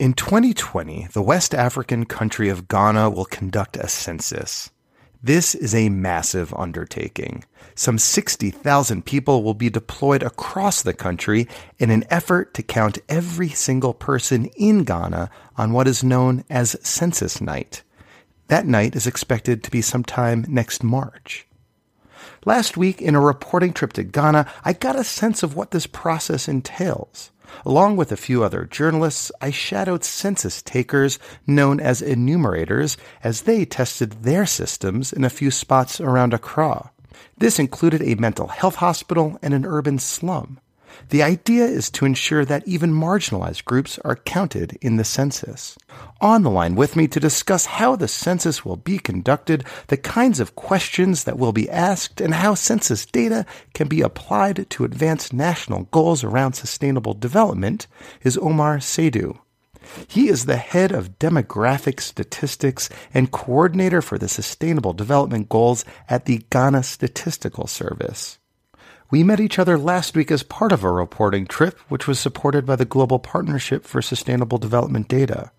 In 2020, the West African country of Ghana will conduct a census. This is a massive undertaking. Some 60,000 people will be deployed across the country in an effort to count every single person in Ghana on what is known as Census Night. That night is expected to be sometime next March. Last week, in a reporting trip to Ghana, I got a sense of what this process entails. Along with a few other journalists, I shadowed census takers known as enumerators as they tested their systems in a few spots around Accra. This included a mental health hospital and an urban slum. The idea is to ensure that even marginalized groups are counted in the census. On the line with me to discuss how the census will be conducted, the kinds of questions that will be asked, and how census data can be applied to advance national goals around sustainable development is Omar Seidu. He is the head of demographic statistics and coordinator for the Sustainable Development Goals at the Ghana Statistical Service. We met each other last week as part of a reporting trip, which was supported by the Global Partnership for Sustainable Development Data.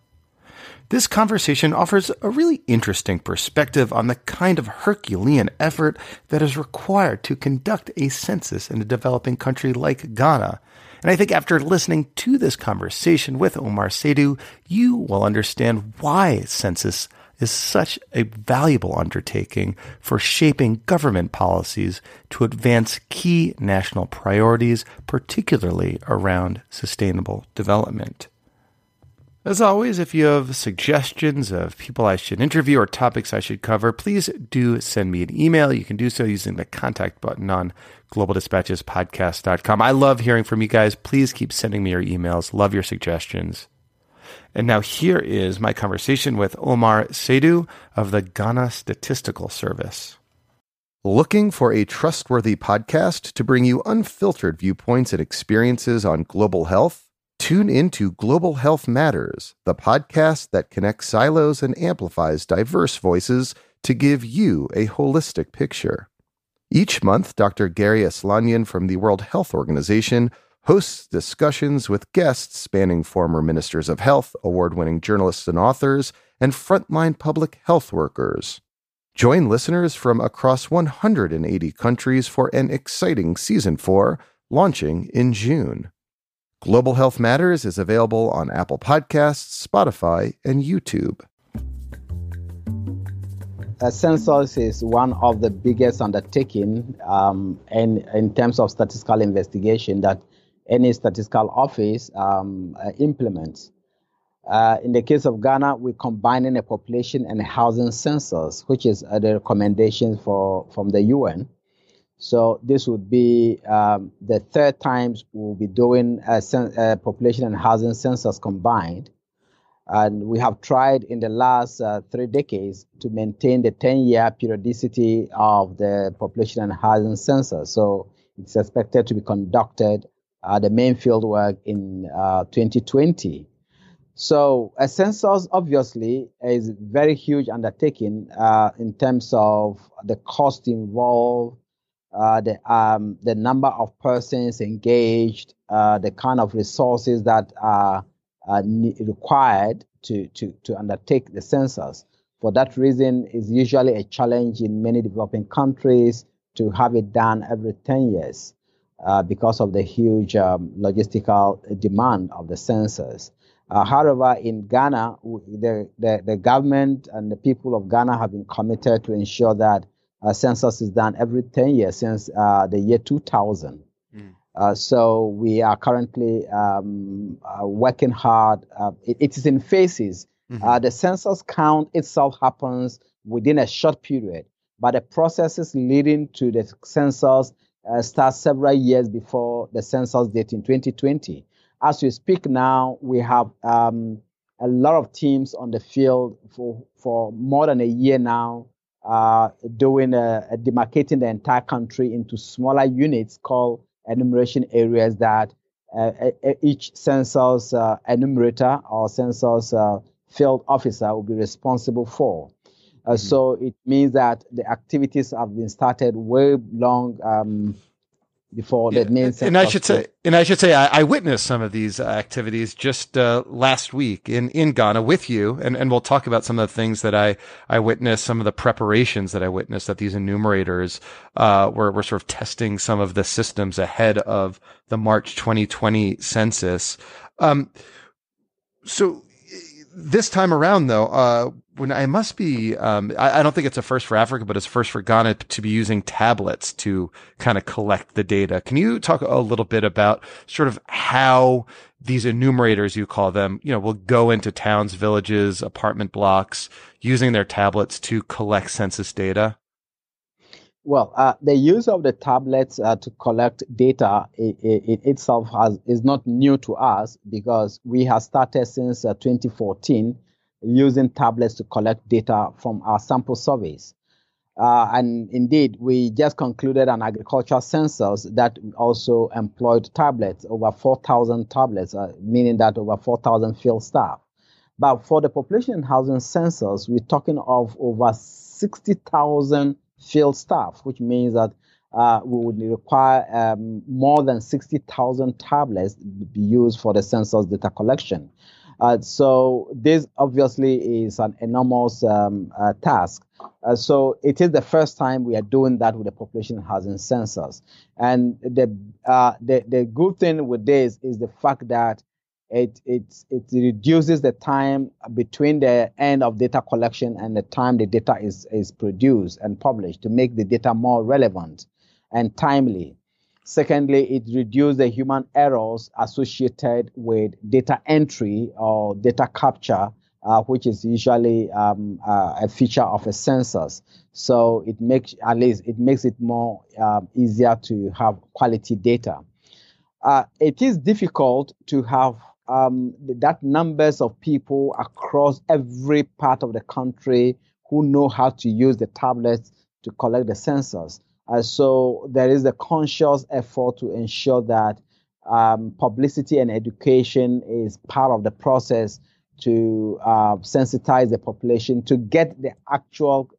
This conversation offers a really interesting perspective on the kind of Herculean effort that is required to conduct a census in a developing country like Ghana. And I think after listening to this conversation with Omar Seidu, you will understand why census is such a valuable undertaking for shaping government policies to advance key national priorities, particularly around sustainable development. As always, if you have suggestions of people I should interview or topics I should cover, please do send me an email. You can do so using the contact button on globaldispatchespodcast.com. I love hearing from you guys. Please keep sending me your emails. Love your suggestions. And now here is my conversation with Omar Seidu of the Ghana Statistical Service. Looking for a trustworthy podcast to bring you unfiltered viewpoints and experiences on global health? Tune into Global Health Matters, the podcast that connects silos and amplifies diverse voices to give you a holistic picture. Each month, Dr. Garry Aslanyan from the World Health Organization hosts discussions with guests spanning former ministers of health, award winning journalists and authors, and frontline public health workers. Join listeners from across 180 countries for an exciting season 4 launching in June. Global Health Matters is available on Apple Podcasts, Spotify, and YouTube. A census is one of the biggest undertaking um, in, in terms of statistical investigation that any statistical office um, uh, implements. Uh, in the case of Ghana, we're combining a population and a housing census, which is uh, the recommendation for from the UN. So this would be um, the third times we'll be doing a, a, population and housing census combined. And we have tried in the last uh, three decades to maintain the 10-year periodicity of the population and housing census. So it's expected to be conducted uh, the main field work in uh, 2020. So a census obviously is very huge undertaking uh, in terms of the cost involved, uh, the um, the number of persons engaged, uh, the kind of resources that are, are required to, to, to undertake the census. For that reason, it's usually a challenge in many developing countries to have it done every 10 years uh, because of the huge um, logistical demand of the census. Uh, however, in Ghana, the, the, the, government and the people of Ghana have been committed to ensure that a census is done every 10 years since uh, the year 2000. Mm. Uh, so we are currently um, uh, working hard. Uh, it, it is in phases. Mm-hmm. the census count itself happens within a short period, but the processes leading to the census uh, starts several years before the census date in 2020. As we speak now, we have um, a lot of teams on the field for, for more than a year now, uh, doing a, a demarcating the entire country into smaller units called enumeration areas that uh, each census uh, enumerator or census uh, field officer will be responsible for. Uh, mm-hmm. So it means that the activities have been started way long um, before yeah. the main. And I should say, and I should say, I, I witnessed some of these activities just uh, last week in in Ghana with you, and and we'll talk about some of the things that I I witnessed, some of the preparations that I witnessed that these enumerators uh, were were sort of testing some of the systems ahead of the March 2020 census. Um, so this time around, though, uh, when I must be, um, I, I, don't think it's a first for Africa, but it's first for Ghana to be using tablets to kind of collect the data. Can you talk a little bit about sort of how these enumerators, you call them, you know, will go into towns, villages, apartment blocks using their tablets to collect census data? Well, uh, the use of the tablets uh, to collect data in, in itself has, is not new to us because we have started since uh, 2014 using tablets to collect data from our sample surveys. Uh, and indeed, we just concluded an agricultural census that also employed tablets, over 4,000 tablets, uh, meaning that over 4,000 field staff. But for the population and housing census, we're talking of over 60,000 field staff, which means that uh, we would require um, more than 60,000 tablets to be used for the census data collection. Uh, so this obviously is an enormous um, uh, task. Uh, so it is the first time we are doing that with the population housing census. And the, uh, the, the good thing with this is the fact that it, it, it reduces the time between the end of data collection and the time the data is, is produced and published to make the data more relevant and timely. Secondly, it reduces the human errors associated with data entry or data capture, uh, which is usually um, uh, a feature of a census. So it makes at least it makes it more uh, easier to have quality data. Uh, it is difficult to have um, that numbers of people across every part of the country who know how to use the tablets to collect the census. Uh, so there is a conscious effort to ensure that um, publicity and education is part of the process to uh, sensitize the population to get the actual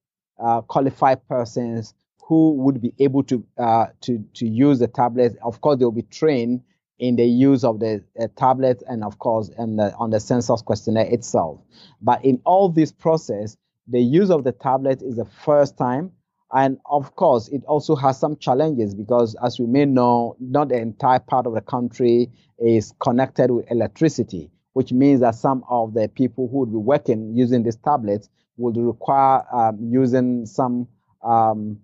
uh, qualified persons who would be able to uh, to to use the tablets. Of course, they will be trained in the use of the uh, tablet and of course and on the census questionnaire itself. But in all this process, the use of the tablet is the first time. And of course, it also has some challenges because, as we may know, not the entire part of the country is connected with electricity, which means that some of the people who would be working using these tablets would require um, using some um,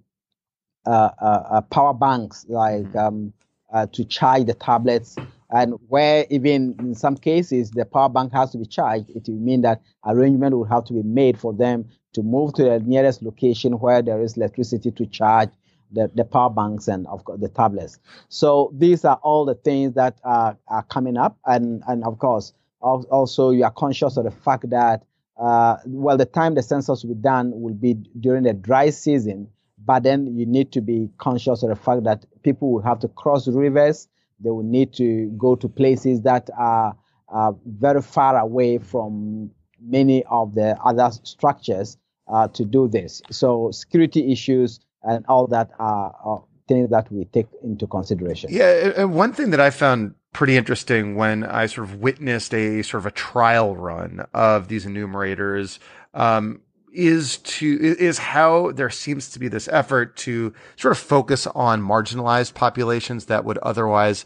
uh, uh, uh power banks like mm-hmm. um, uh, to charge the tablets. And where even in some cases the power bank has to be charged, it will mean that arrangement will have to be made for them to move to the nearest location where there is electricity to charge the, the power banks and of course the tablets. So these are all the things that are, are coming up. And, and of course, also you are conscious of the fact that uh, well, the time the census will be done will be during the dry season, but then you need to be conscious of the fact that people will have to cross rivers. They will need to go to places that are, are very far away from many of the other structures uh, to do this. So security issues and all that are, are things that we take into consideration. Yeah, and one thing that I found pretty interesting when I sort of witnessed a sort of a trial run of these enumerators um, is to is how there seems to be this effort to sort of focus on marginalized populations that would otherwise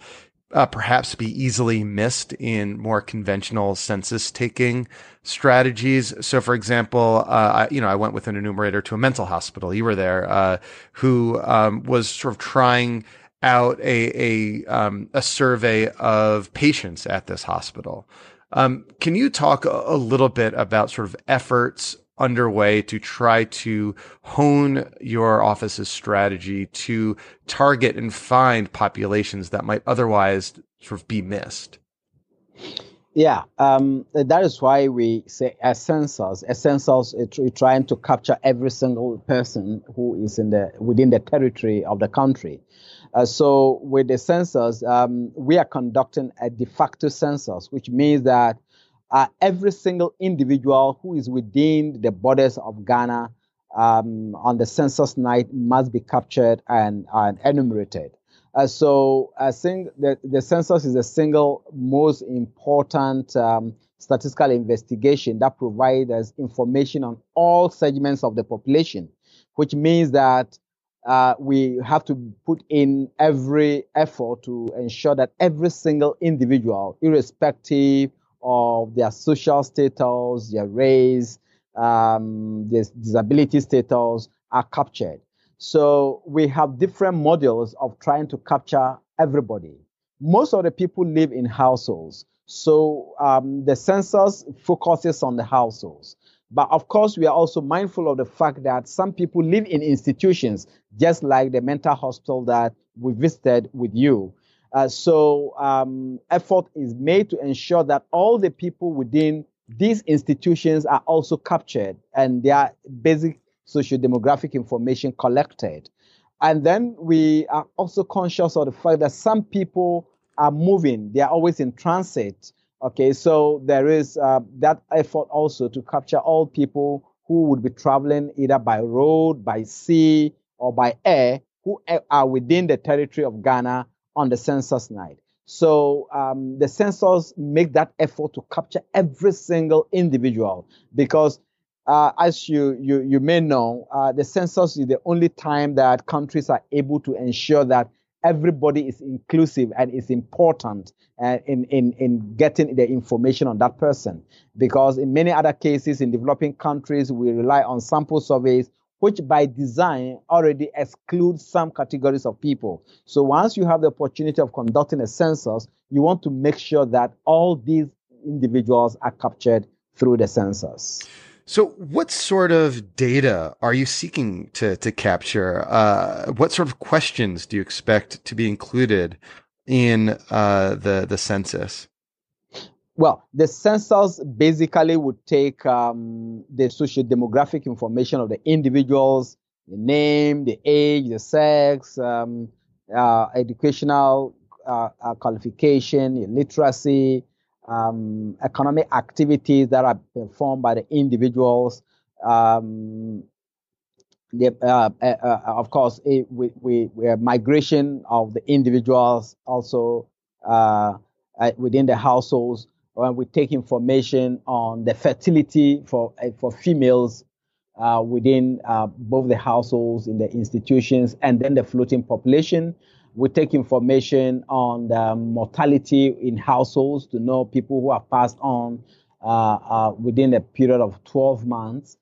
uh, perhaps be easily missed in more conventional census taking strategies. So, for example, uh, I, you know, I went with an enumerator to a mental hospital. You were there, uh, who um, was sort of trying out a a um, a survey of patients at this hospital. Um, can you talk a little bit about sort of efforts underway to try to hone your office's strategy to target and find populations that might otherwise sort of be missed? Yeah, um, that is why we say. A census is trying to capture every single person who is in the within the territory of the country. Uh, so with the census, um, we are conducting a de facto census, which means that uh, every single individual who is within the borders of Ghana um, on the census night must be captured and, and enumerated. Uh, so I think the, the census is the single most important um, statistical investigation that provides information on all segments of the population, which means that uh, we have to put in every effort to ensure that every single individual, irrespective of their social status, their race, um, their disability status, are captured. So we have different models of trying to capture everybody. Most of the people live in households. So um, the census focuses on the households. But of course, we are also mindful of the fact that some people live in institutions, just like the mental hospital that we visited with you. Uh, so um, effort is made to ensure that all the people within these institutions are also captured and their basic socio-demographic information collected. And then we are also conscious of the fact that some people are moving, they are always in transit. Okay, so there is uh, that effort also to capture all people who would be traveling either by road, by sea, or by air who are within the territory of Ghana on the census night. So um, the census make that effort to capture every single individual because uh, as you, you, you may know, uh, the census is the only time that countries are able to ensure that everybody is inclusive and is important uh, in, in, in getting the information on that person. Because in many other cases in developing countries, we rely on sample surveys, which by design already excludes some categories of people. So once you have the opportunity of conducting a census, you want to make sure that all these individuals are captured through the census. So, what sort of data are you seeking to to capture? Uh, what sort of questions do you expect to be included in uh, the the census? Well, the census basically would take um, the social demographic information of the individuals, the name, the age, the sex, um, uh, educational uh, uh, qualification, literacy, um, economic activities that are performed by the individuals. Um, the, uh, uh, uh of course, it, we, we, we migration of the individuals also within the households. When we take information on the fertility for for females within both the households in the institutions, and then the floating population we take information on the mortality in households to know people who have passed on uh, uh, within a period of 12 months.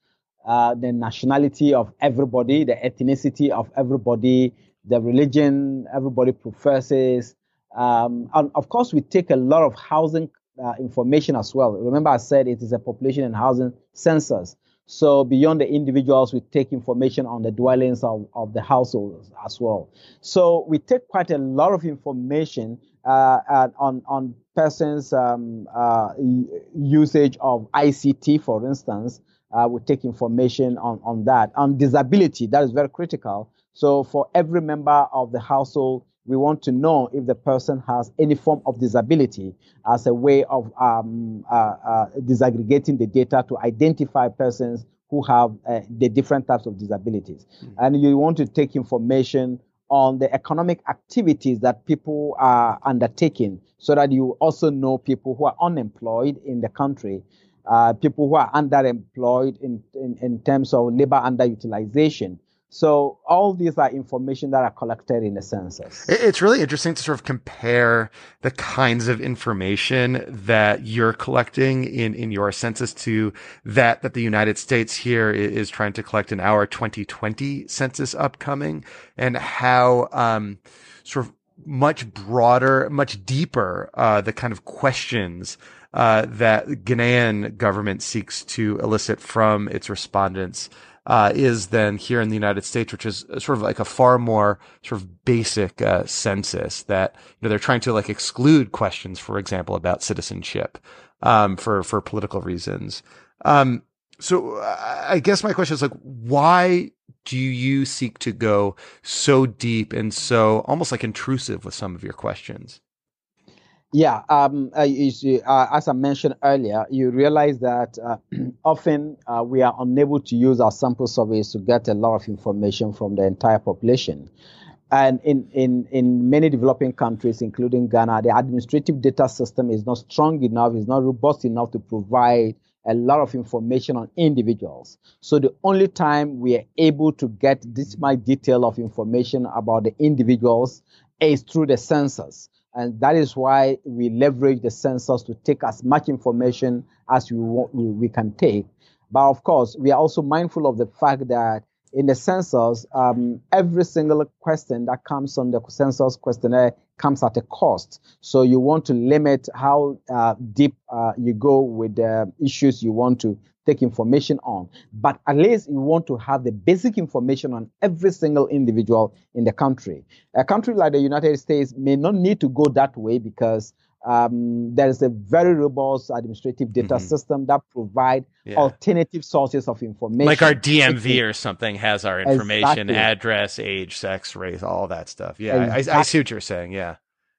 Uh, the nationality of everybody, the ethnicity of everybody, the religion everybody professes. Um, and of course, we take a lot of housing uh, information as well. Remember, I said it is a population and housing census. So beyond the individuals, we take information on the dwellings of, of the households as well. So we take quite a lot of information uh, on on persons' um, uh, usage of ICT, for instance. Uh, we take information on, on that. On disability, that is very critical. So for every member of the household, we want to know if the person has any form of disability as a way of um, uh, uh, disaggregating the data to identify persons who have uh, the different types of disabilities. Mm-hmm. And you want to take information on the economic activities that people are undertaking so that you also know people who are unemployed in the country, uh, people who are underemployed in, in, in terms of labor underutilization. So all these are information that are collected in the census. It's really interesting to sort of compare the kinds of information that you're collecting in, in your census to that that the United States here is trying to collect in our 2020 census upcoming and how um, sort of much broader, much deeper uh, the kind of questions uh, that Ghanaian government seeks to elicit from its respondents uh, is than here in the United States, which is sort of like a far more sort of basic uh, census that you know they're trying to like exclude questions, for example, about citizenship um, for for political reasons. Um, so I guess my question is like, why do you seek to go so deep and so almost like intrusive with some of your questions? Yeah, um, uh, you, uh, as I mentioned earlier, you realize that uh, often uh, we are unable to use our sample surveys to get a lot of information from the entire population. And in, in, in many developing countries, including Ghana, the administrative data system is not strong enough, is not robust enough to provide a lot of information on individuals. So the only time we are able to get this much detail of information about the individuals is through the census. And that is why we leverage the census to take as much information as we, want, we, we can take. But of course, we are also mindful of the fact that in the census, um, every single question that comes on the census questionnaire comes at a cost. So you want to limit how uh, deep uh, you go with the issues you want to take information on. But at least you want to have the basic information on every single individual in the country. A country like the United States may not need to go that way because um, there is a very robust administrative data mm-hmm. system that provide yeah. alternative sources of information. Like our DMV or something has our information, exactly. address, age, sex, race, all that stuff. Yeah, exactly. I, I, see what you're saying. Yeah,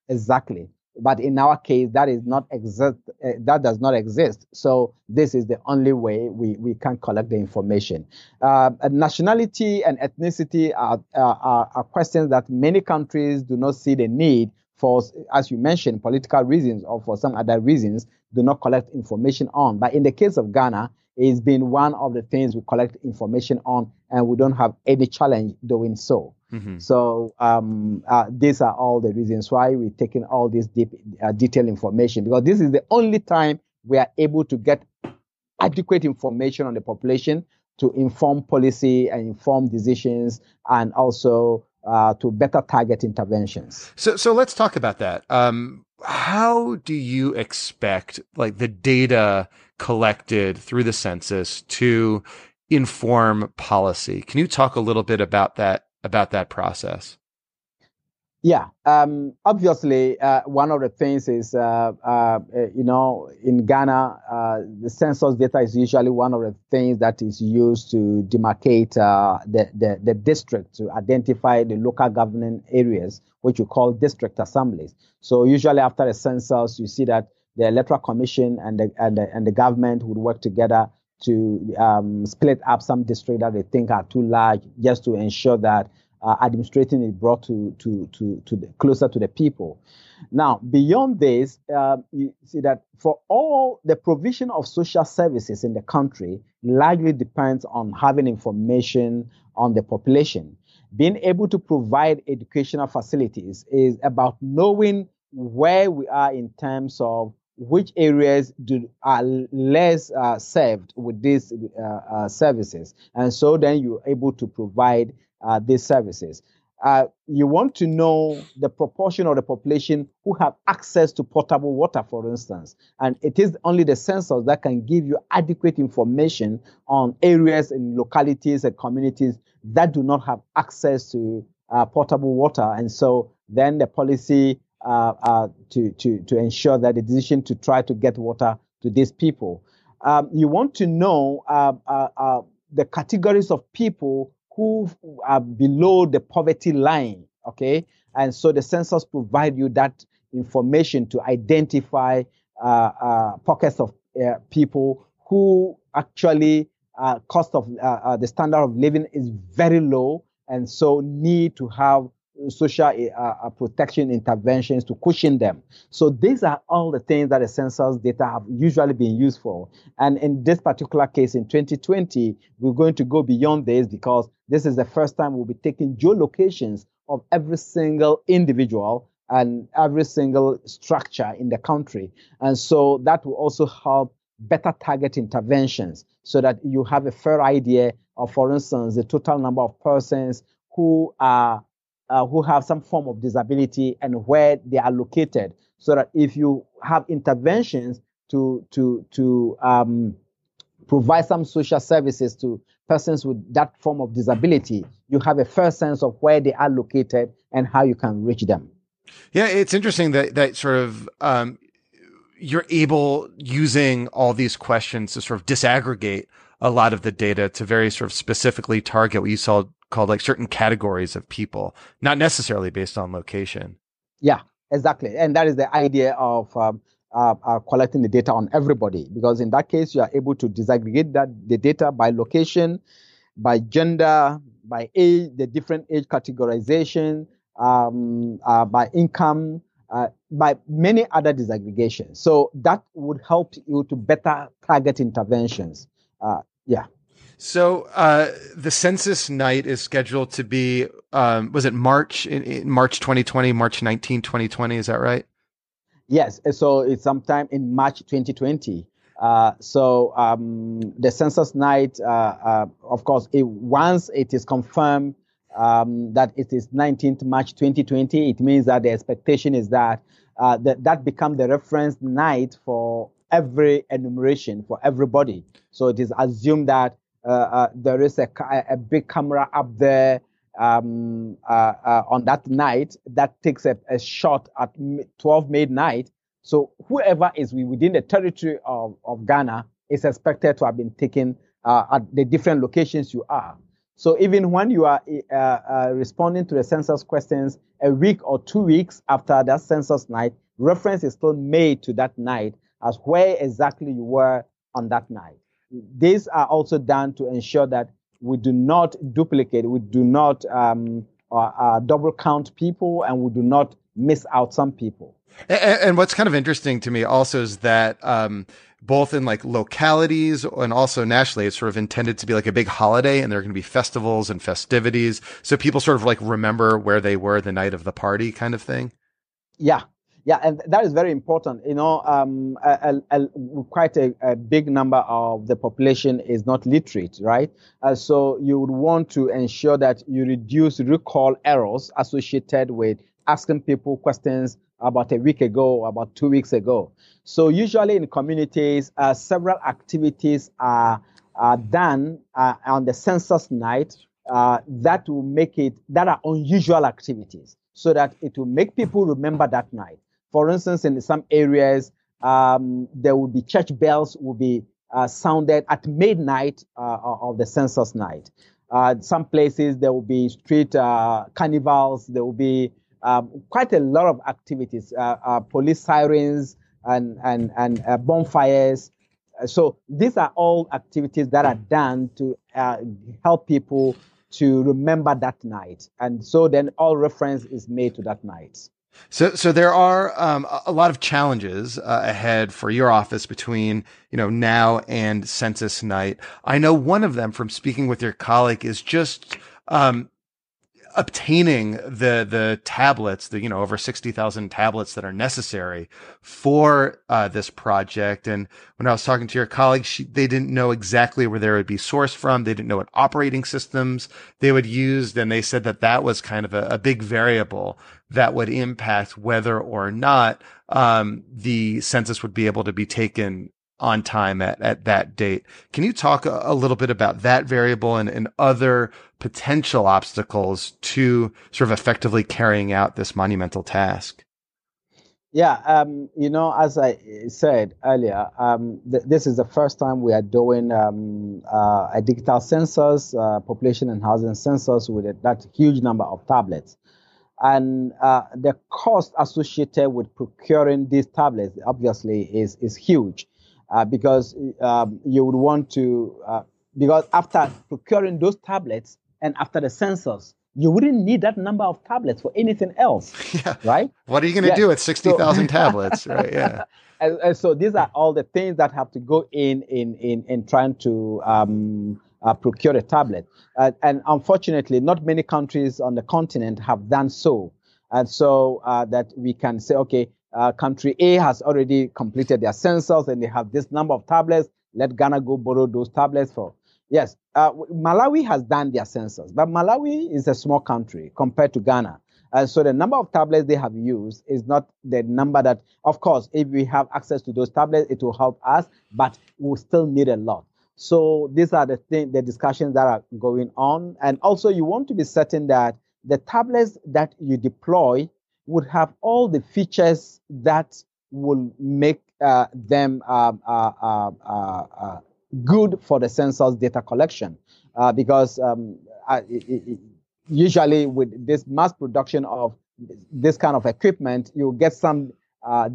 exactly. But in our case, that is not exist. Uh, that does not exist. So this is the only way we, we can collect the information. Uh, nationality and ethnicity are, are, are questions that many countries do not see the need for, as you mentioned, political reasons or for some other reasons, do not collect information on. But in the case of Ghana, it's been one of the things we collect information on, and we don't have any challenge doing so. Mm-hmm. So um, uh, these are all the reasons why we're taking all this deep, uh, detailed information because this is the only time we are able to get adequate information on the population to inform policy and inform decisions and also uh, to better target interventions. So, so let's talk about that. Um, how do you expect like the data collected through the census to inform policy? Can you talk a little bit about that about that process? Yeah, um, obviously, uh, one of the things is, uh, uh, you know, in Ghana, uh, the census data is usually one of the things that is used to demarcate uh, the, the, the district to identify the local governing areas, which we call district assemblies. So usually after a census, you see that the electoral commission and the, and the, and the government would work together to um, split up some districts that they think are too large, just to ensure that uh, administrating is brought to to to to the, closer to the people. Now, beyond this, uh, you see that for all the provision of social services in the country largely depends on having information on the population. Being able to provide educational facilities is about knowing where we are in terms of which areas do, are less uh, served with these uh, uh, services. And so then you're able to provide uh, these services. Uh, you want to know the proportion of the population who have access to potable water, for instance. And it is only the census that can give you adequate information on areas and localities and communities that do not have access to uh, potable water. And so then the policy uh, uh, to, to, to ensure that the decision to try to get water to these people. Um, you want to know uh, uh, the categories of people who are below the poverty line. Okay, and so the census provide you that information to identify uh, uh, pockets of uh, people who actually uh, cost of uh, uh, the standard of living is very low, and so need to have social protection interventions to cushion them. So these are all the things that the census data have usually been used for. And in this particular case, in 2020, we're going to go beyond this because this is the first time we'll be taking geolocations of every single individual and every single structure in the country. And so that will also help better target interventions so that you have a fair idea of, for instance, the total number of persons who are uh, who have some form of disability and where they are located, so that if you have interventions to to to um, provide some social services to persons with that form of disability, you have a first sense of where they are located and how you can reach them. Yeah, it's interesting that that sort of um, you're able using all these questions to sort of disaggregate a lot of the data to very sort of specifically target what you saw called like certain categories of people, not necessarily based on location. Yeah, exactly, and that is the idea of um, uh, collecting the data on everybody because in that case you are able to disaggregate that the data by location, by gender, by age, the different age categorization, um, uh, by income, uh, by many other disaggregations. So that would help you to better target interventions. Uh, yeah. So uh, the census night is scheduled to be um, was it March in, in March 2020, March 19, 2020? Is that right? Yes, so it's sometime in March 2020. Uh, so um, the census night, uh, uh, of course, it, once it is confirmed um, that it is 19th March 2020, it means that the expectation is that uh, that, that become the reference night for every enumeration for everybody. So it is assumed that uh, uh, there is a, a big camera up there um, uh, uh, on that night that takes a, a, shot at 12 midnight. So whoever is within the territory of, of Ghana is expected to have been taken uh, at the different locations you are. So even when you are uh, uh, responding to the census questions a week or two weeks after that census night, reference is still made to that night as where exactly you were on that night. These are also done to ensure that we do not duplicate, we do not um, uh, uh, double count people, and we do not miss out some people. And, and what's kind of interesting to me also is that um, both in like localities and also nationally, it's sort of intended to be like a big holiday, and there are going to be festivals and festivities, so people sort of like remember where they were the night of the party, kind of thing. Yeah, yeah, and that is very important. You know, um, a, a, a, quite a, big number of the population is not literate, right? Uh, so you would want to ensure that you reduce recall errors associated with asking people questions about a week ago about two weeks ago. So usually in communities, uh, several activities are, are done uh, on the census night uh, that will make it that are unusual activities so that it will make people remember that night. For instance, in some areas, um, there will be church bells will be uh, sounded at midnight uh, of the census night. Uh, some places there will be street uh, carnivals. There will be um, quite a lot of activities, uh, uh, police sirens and and and bonfires. So these are all activities that are done to help people to remember that night, and so then all reference is made to that night. So, so there are um, a lot of challenges uh, ahead for your office between you know now and census night. I know one of them from speaking with your colleague is just um, obtaining the the tablets, the you know over sixty thousand tablets that are necessary for uh, this project. And when I was talking to your colleague, she, they didn't know exactly where they would be sourced from. They didn't know what operating systems they would use, and they said that that was kind of a, a big variable that would impact whether or not um, the census would be able to be taken on time at, at that date. Can you talk a, little bit about that variable and, and other potential obstacles to sort of effectively carrying out this monumental task? Yeah, um, you know, as I said earlier, um, th- this is the first time we are doing um, uh, a digital census, uh, population and housing census with a, that huge number of tablets. And uh, the cost associated with procuring these tablets, obviously, is, is huge uh, because um, you would want to, uh, because after procuring those tablets and after the census, you wouldn't need that number of tablets for anything else, yeah. right? What are you going to yeah. do with 60,000 so, tablets, right? Yeah. And, and, so these are all the things that have to go in in in, in trying to um, uh, procure a tablet. Uh, and unfortunately, not many countries on the continent have done so. And so uh, that we can say, okay, uh, country A has already completed their census and they have this number of tablets. Let Ghana go borrow those tablets for. Yes, uh, Malawi has done their census, but Malawi is a small country compared to Ghana. And so the number of tablets they have used is not the number that, of course, if we have access to those tablets, it will help us, but we'll still need a lot. So these are the thing, the discussions that are going on, and also you want to be certain that the tablets that you deploy would have all the features that will make uh, them uh, uh, uh, uh good for the census data collection. Uh, because um, it, it, usually with this mass production of this kind of equipment, you get some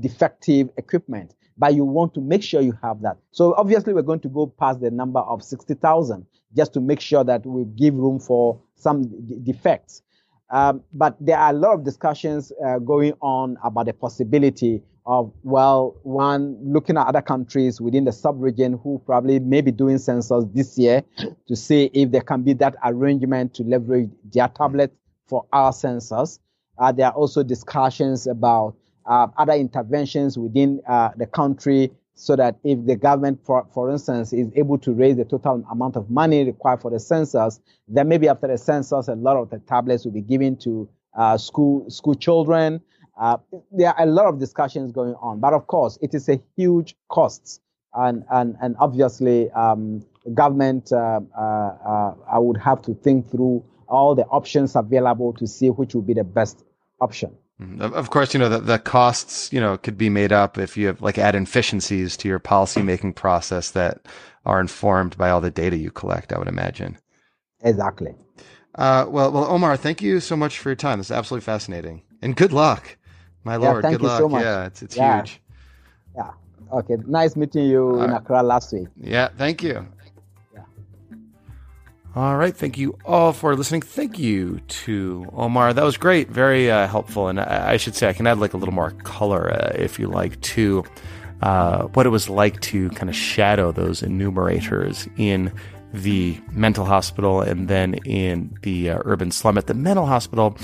defective equipment but you want to make sure you have that. So obviously, we're going to go past the number of 60,000 just to make sure that we give room for some d- defects. Um, but there are a lot of discussions uh, going on about the possibility of, well, one, looking at other countries within the sub-region who probably may be doing census this year to see if there can be that arrangement to leverage their tablets for our census. Uh, there are also discussions about uh, other interventions within uh, the country so that if the government, for, for instance, is able to raise the total amount of money required for the census, then maybe after the census, a lot of the tablets will be given to uh, school school children. Uh, there are a lot of discussions going on, but of course, it is a huge cost, and and and obviously, um, government uh, uh, uh I would have to think through all the options available to see which would be the best option. Mm-hmm. Of course, you know, the, the costs, you know, could be made up if you have like add efficiencies to your policy making process that are informed by all the data you collect, I would imagine. Exactly. Uh, well, well, Omar, thank you so much for your time. This is absolutely fascinating and good luck. My yeah, Lord, good luck. So yeah, it's, it's yeah. huge. Yeah. Okay. Nice meeting you in Accra last week. Yeah. Thank you. All right. Thank you all for listening. Thank you to Omar. That was great. Very uh, helpful. And I, I, should say, I can add like a little more color uh, if you like to uh, what it was like to kind of shadow those enumerators in the mental hospital and then in the uh, urban slum. At the mental hospital,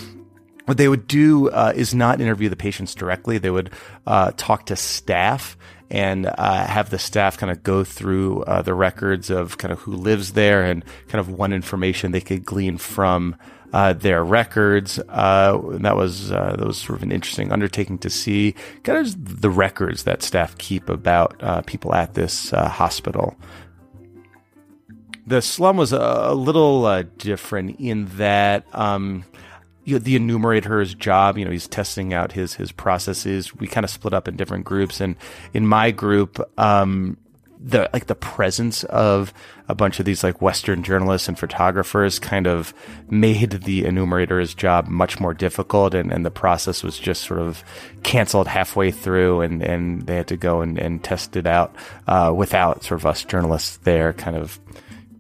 what they would do uh, is not interview the patients directly. They would uh, talk to staff and uh, have the staff kind of go through uh, the records of kind of who lives there and kind of what information they could glean from uh, their records. Uh, that was uh, that was sort of an interesting undertaking to see kind of the records that staff keep about uh, people at this hospital. The slum was a, little different in that. Um, you know, the enumerator's job, you know, he's testing out his his processes. We kind of split up in different groups, and in my group, um, the like the presence of a bunch of these like Western journalists and photographers kind of made the enumerator's job much more difficult, and, and the process was just sort of canceled halfway through, and and they had to go and, and test it out uh, without sort of us journalists there, kind of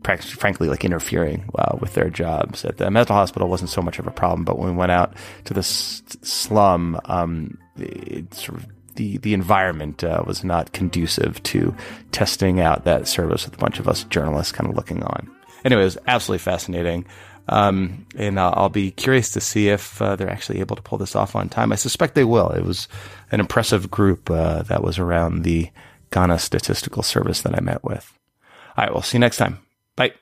frankly like interfering uh, with their jobs. At the mental hospital wasn't so much of a problem, but when we went out to the s- slum, um, it sort of the the environment uh, was not conducive to testing out that service with a bunch of us journalists kind of looking on. Anyway, it was absolutely fascinating. Um, and uh, I'll be curious to see if uh, they're actually able to pull this off on time. I suspect they will. It was an impressive group uh, that was around the Ghana Statistical Service that I met with. All right, we'll see you next time. Bye.